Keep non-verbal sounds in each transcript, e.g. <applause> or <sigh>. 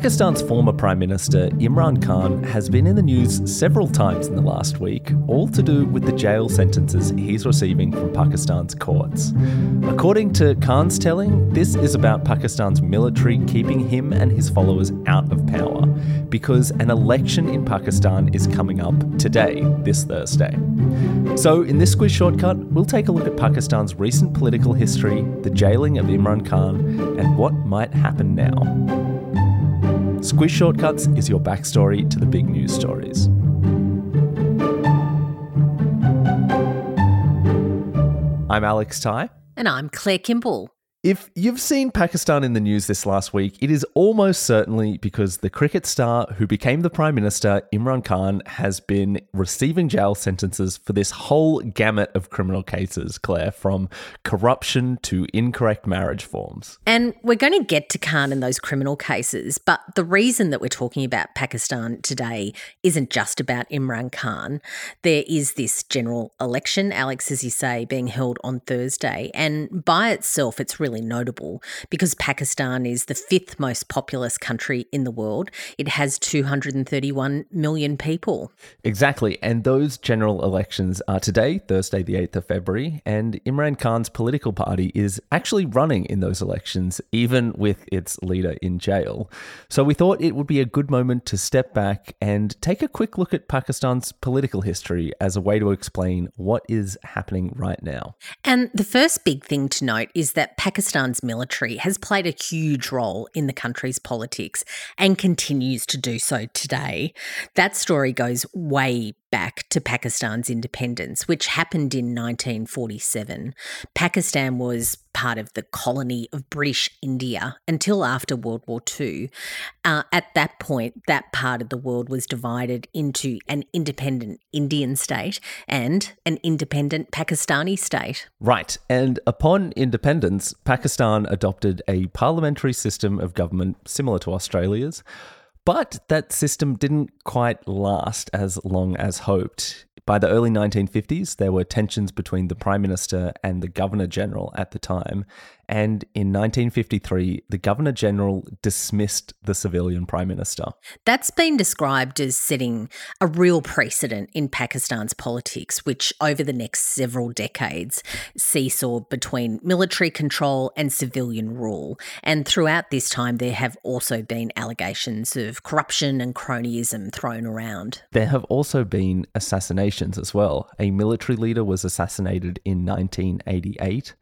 Pakistan's former Prime Minister Imran Khan has been in the news several times in the last week, all to do with the jail sentences he's receiving from Pakistan's courts. According to Khan's telling, this is about Pakistan's military keeping him and his followers out of power because an election in Pakistan is coming up today, this Thursday. So, in this Squiz shortcut, we'll take a look at Pakistan's recent political history, the jailing of Imran Khan, and what might happen now. Squiz Shortcuts is your backstory to the big news stories. I'm Alex Ty. And I'm Claire Kimball. If you've seen Pakistan in the news this last week, it is almost certainly because the cricket star who became the Prime Minister, Imran Khan, has been receiving jail sentences for this whole gamut of criminal cases, Claire, from corruption to incorrect marriage forms. And we're going to get to Khan and those criminal cases, but the reason that we're talking about Pakistan today isn't just about Imran Khan. There is this general election, Alex, as you say, being held on Thursday, and by itself, it's really really notable because Pakistan is the fifth most populous country in the world. It has 231 million people. Exactly. And those general elections are today, Thursday, the 8th of February. And Imran Khan's political party is actually running in those elections, even with its leader in jail. So we thought it would be a good moment to step back and take a quick look at Pakistan's political history as a way to explain what is happening right now. And the first big thing to note is that Pakistan Pakistan's military has played a huge role in the country's politics and continues to do so today. That story goes way back to Pakistan's independence, which happened in 1947. Pakistan was part of the colony of British India until after World War II. Uh, at that point, that part of the world was divided into an independent Indian state and an independent Pakistani state. Right. And upon independence, Pakistan adopted a parliamentary system of government similar to Australia's. But that system didn't quite last as long as hoped. By the early 1950s, there were tensions between the Prime Minister and the Governor General at the time, and in 1953, the Governor General dismissed the civilian Prime Minister. That's been described as setting a real precedent in Pakistan's politics, which over the next several decades seesawed between military control and civilian rule. And throughout this time, there have also been allegations of corruption and cronyism thrown around. There have also been assassinations as well. A military leader was assassinated in 1988,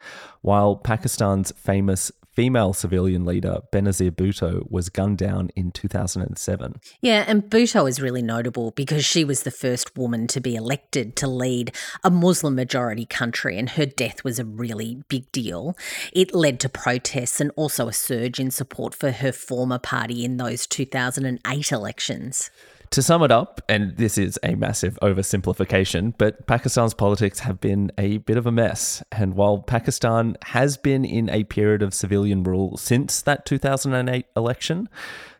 while Pakistan's famous female civilian leader, Benazir Bhutto, was gunned down in 2007. Yeah, and Bhutto is really notable because she was the first woman to be elected to lead a Muslim majority country, and her death was a really big deal. It led to protests and also a surge in support for her former party in those 2008 elections. To sum it up, and this is a massive oversimplification, but Pakistan's politics have been a bit of a mess. And while Pakistan has been in a period of civilian rule since that 2008 election,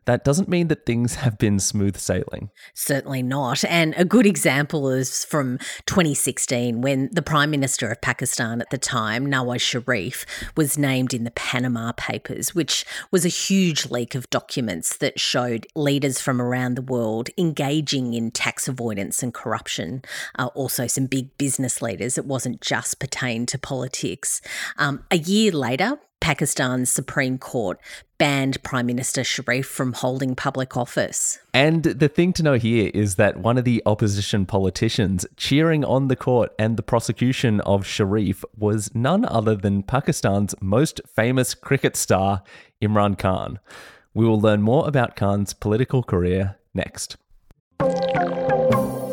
that doesn't mean that things have been smooth sailing. Certainly not. And a good example is from 2016 when the Prime Minister of Pakistan at the time, Nawaz Sharif, was named in the Panama Papers, which was a huge leak of documents that showed leaders from around the world engaging in tax avoidance and corruption. Uh, also, some big business leaders. It wasn't just pertained to politics. Um, a year later, Pakistan's Supreme Court banned Prime Minister Sharif from holding public office. And the thing to know here is that one of the opposition politicians cheering on the court and the prosecution of Sharif was none other than Pakistan's most famous cricket star, Imran Khan. We will learn more about Khan's political career next.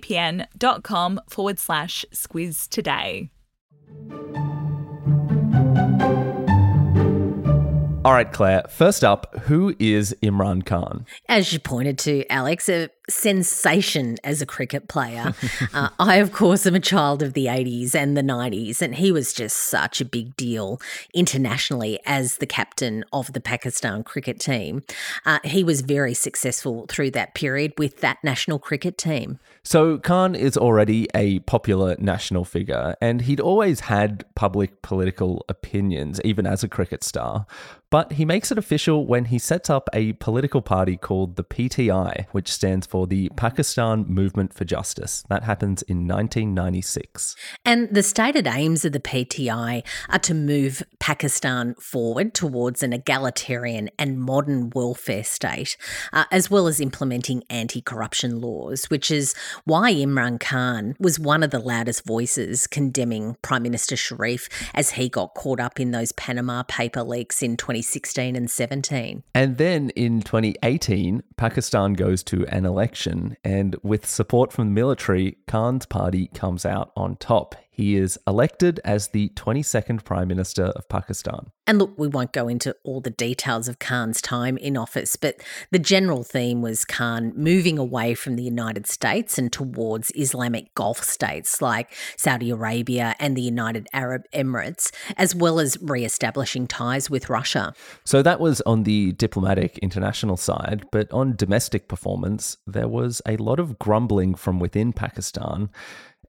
nordvpn.com forward slash squiz today. All right, Claire, first up, who is Imran Khan? As you pointed to, Alex, a sensation as a cricket player. <laughs> uh, I, of course, am a child of the 80s and the 90s, and he was just such a big deal internationally as the captain of the Pakistan cricket team. Uh, he was very successful through that period with that national cricket team. So, Khan is already a popular national figure, and he'd always had public political opinions, even as a cricket star. But he makes it official when he sets up a political party called the PTI, which stands for the Pakistan Movement for Justice. That happens in 1996. And the stated aims of the PTI are to move Pakistan forward towards an egalitarian and modern welfare state, uh, as well as implementing anti corruption laws, which is why Imran Khan was one of the loudest voices condemning Prime Minister Sharif as he got caught up in those Panama paper leaks in 2016 and 17. And then in 2018, Pakistan goes to an election election, and with support from the military, Khan's party comes out on top. He is elected as the 22nd Prime Minister of Pakistan. And look, we won't go into all the details of Khan's time in office, but the general theme was Khan moving away from the United States and towards Islamic Gulf states like Saudi Arabia and the United Arab Emirates, as well as re establishing ties with Russia. So that was on the diplomatic international side, but on domestic performance, there was a lot of grumbling from within Pakistan.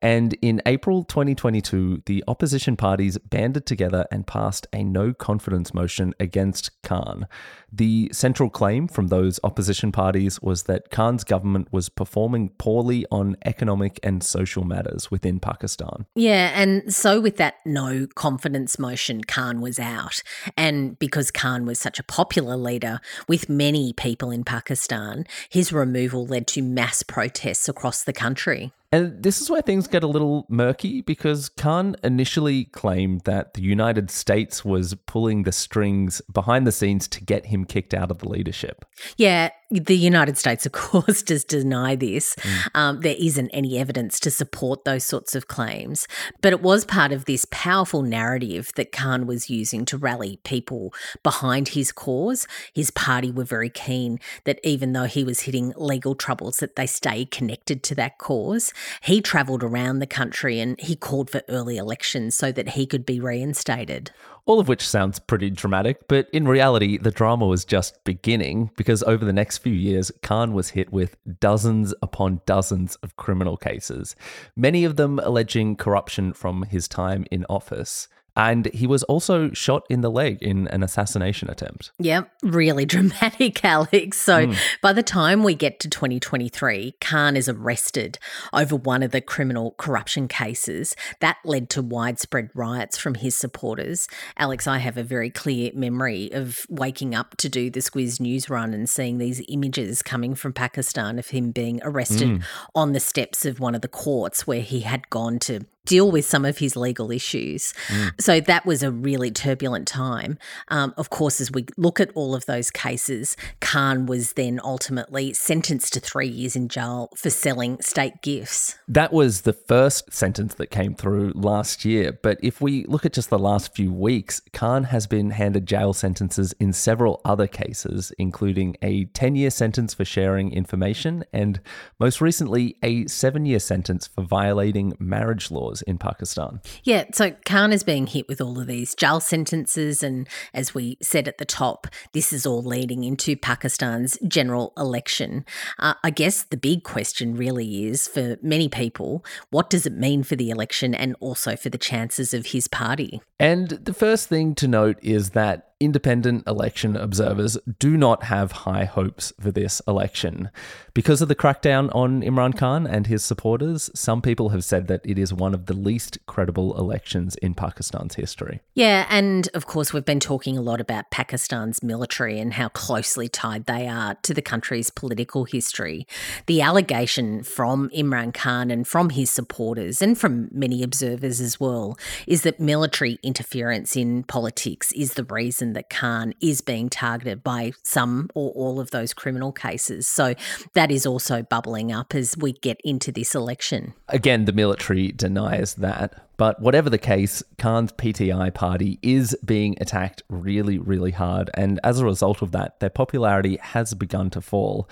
And in April 2022, the opposition parties banded together and passed a no confidence motion against Khan. The central claim from those opposition parties was that Khan's government was performing poorly on economic and social matters within Pakistan. Yeah, and so with that no confidence motion, Khan was out. And because Khan was such a popular leader with many people in Pakistan, his removal led to mass protests across the country. And this is where things get a little murky because Khan initially claimed that the United States was pulling the strings behind the scenes to get him kicked out of the leadership. Yeah, the United States, of <laughs> course, does deny this. Mm. Um, there isn't any evidence to support those sorts of claims. But it was part of this powerful narrative that Khan was using to rally people behind his cause. His party were very keen that even though he was hitting legal troubles, that they stay connected to that cause. He travelled around the country and he called for early elections so that he could be reinstated. All of which sounds pretty dramatic, but in reality, the drama was just beginning because over the next few years, Khan was hit with dozens upon dozens of criminal cases, many of them alleging corruption from his time in office. And he was also shot in the leg in an assassination attempt. Yep, really <laughs> dramatic, Alex. So mm. by the time we get to 2023, Khan is arrested over one of the criminal corruption cases. That led to widespread riots from his supporters. Alex, I have a very clear memory of waking up to do the Squiz news run and seeing these images coming from Pakistan of him being arrested mm. on the steps of one of the courts where he had gone to deal with some of his legal issues. Mm. So that was a really turbulent time. Um, of course, as we look at all of those cases, Khan was then ultimately sentenced to three years in jail for selling state gifts. That was the first sentence that came through last year. But if we look at just the last few weeks, Khan has been handed jail sentences in several other cases, including a 10 year sentence for sharing information and most recently a seven year sentence for violating marriage laws laws in Pakistan. Yeah, so Khan is being hit with all of these jail sentences. And as we said at the top, this is all leading into Pakistan's general election. Uh, I guess the big question really is for many people what does it mean for the election and also for the chances of his party? And the first thing to note is that independent election observers do not have high hopes for this election. Because of the crackdown on Imran Khan and his supporters, some people have said that it is one of the least credible elections in Pakistan's history. Yeah, and of course, we've been talking a lot about Pakistan's military and how closely tied they are to the country's political history. The allegation from Imran Khan and from his supporters, and from many observers as well, is that military interference in politics is the reason that Khan is being targeted by some or all of those criminal cases. So that is also bubbling up as we get into this election. Again, the military denies that. But whatever the case, Khan's PTI party is being attacked really, really hard. And as a result of that, their popularity has begun to fall.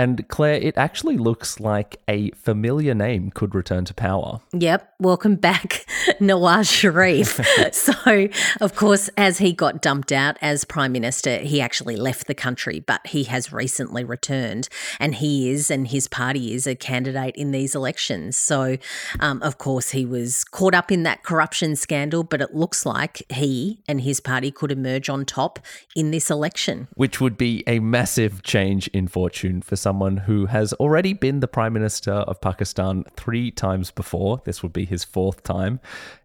And Claire, it actually looks like a familiar name could return to power. Yep. Welcome back, <laughs> Nawaz Sharif. <laughs> so, of course, as he got dumped out as Prime Minister, he actually left the country, but he has recently returned. And he is, and his party is, a candidate in these elections. So, um, of course, he was caught up in that corruption scandal, but it looks like he and his party could emerge on top in this election. Which would be a massive change in fortune for some someone who has already been the Prime Minister of Pakistan three times before. This would be his fourth time.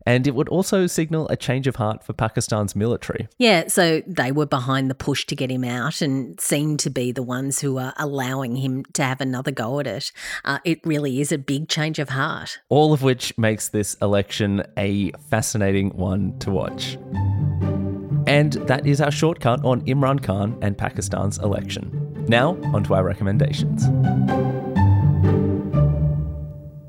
And it would also signal a change of heart for Pakistan's military. Yeah, so they were behind the push to get him out and seem to be the ones who are allowing him to have another go at it. Uh, it really is a big change of heart. All of which makes this election a fascinating one to watch. And that is our shortcut on Imran Khan and Pakistan's election. Now, onto our recommendations.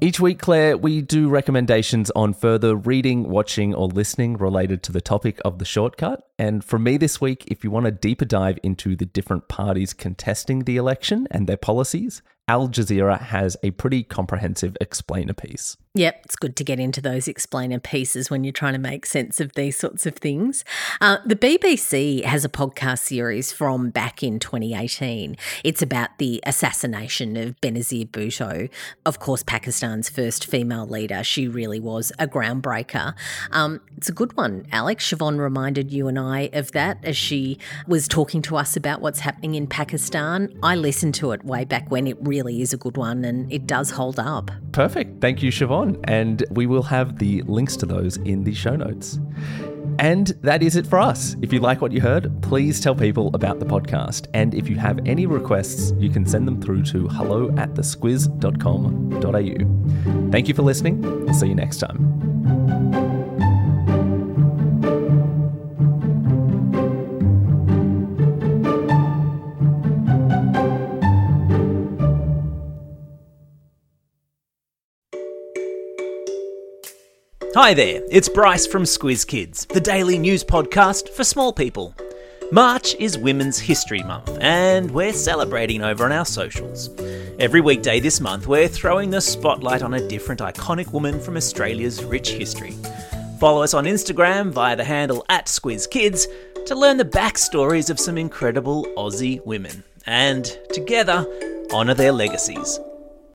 Each week, Claire, we do recommendations on further reading, watching, or listening related to the topic of the shortcut. And for me this week, if you want a deeper dive into the different parties contesting the election and their policies, Al Jazeera has a pretty comprehensive explainer piece. Yep, it's good to get into those explainer pieces when you're trying to make sense of these sorts of things. Uh, the BBC has a podcast series from back in 2018. It's about the assassination of Benazir Bhutto, of course, Pakistan's first female leader. She really was a groundbreaker. Um, it's a good one, Alex. Siobhan reminded you and I of that as she was talking to us about what's happening in Pakistan. I listened to it way back when. It really is a good one and it does hold up. Perfect. Thank you, Siobhan on, and we will have the links to those in the show notes. And that is it for us. If you like what you heard, please tell people about the podcast. And if you have any requests, you can send them through to hello at thesquiz.com.au. Thank you for listening. We'll see you next time. Hi there, it's Bryce from Squiz Kids, the daily news podcast for small people. March is Women's History Month, and we're celebrating over on our socials. Every weekday this month, we're throwing the spotlight on a different iconic woman from Australia's rich history. Follow us on Instagram via the handle at SquizKids to learn the backstories of some incredible Aussie women, and together, honour their legacies.